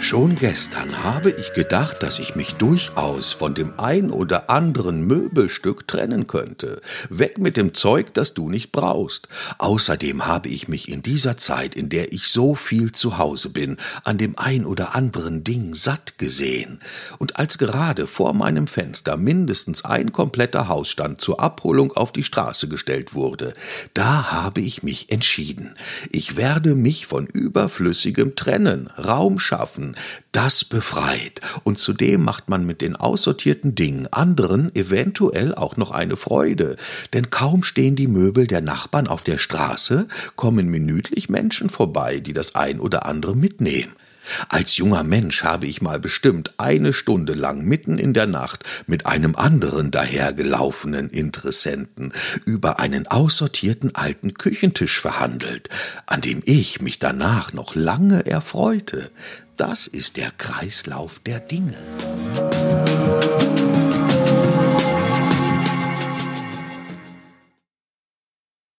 Schon gestern habe ich gedacht, dass ich mich durchaus von dem ein oder anderen Möbelstück trennen könnte. Weg mit dem Zeug, das du nicht brauchst. Außerdem habe ich mich in dieser Zeit, in der ich so viel zu Hause bin, an dem ein oder anderen Ding satt gesehen. Und als gerade vor meinem Fenster mindestens ein kompletter Hausstand zur Abholung auf die Straße gestellt wurde, da habe ich mich entschieden. Ich werde mich von überflüssigem trennen, Raum schaffen, das befreit. Und zudem macht man mit den aussortierten Dingen anderen eventuell auch noch eine Freude. Denn kaum stehen die Möbel der Nachbarn auf der Straße, kommen minütlich Menschen vorbei, die das ein oder andere mitnehmen. Als junger Mensch habe ich mal bestimmt eine Stunde lang mitten in der Nacht mit einem anderen dahergelaufenen Interessenten über einen aussortierten alten Küchentisch verhandelt, an dem ich mich danach noch lange erfreute. Das ist der Kreislauf der Dinge.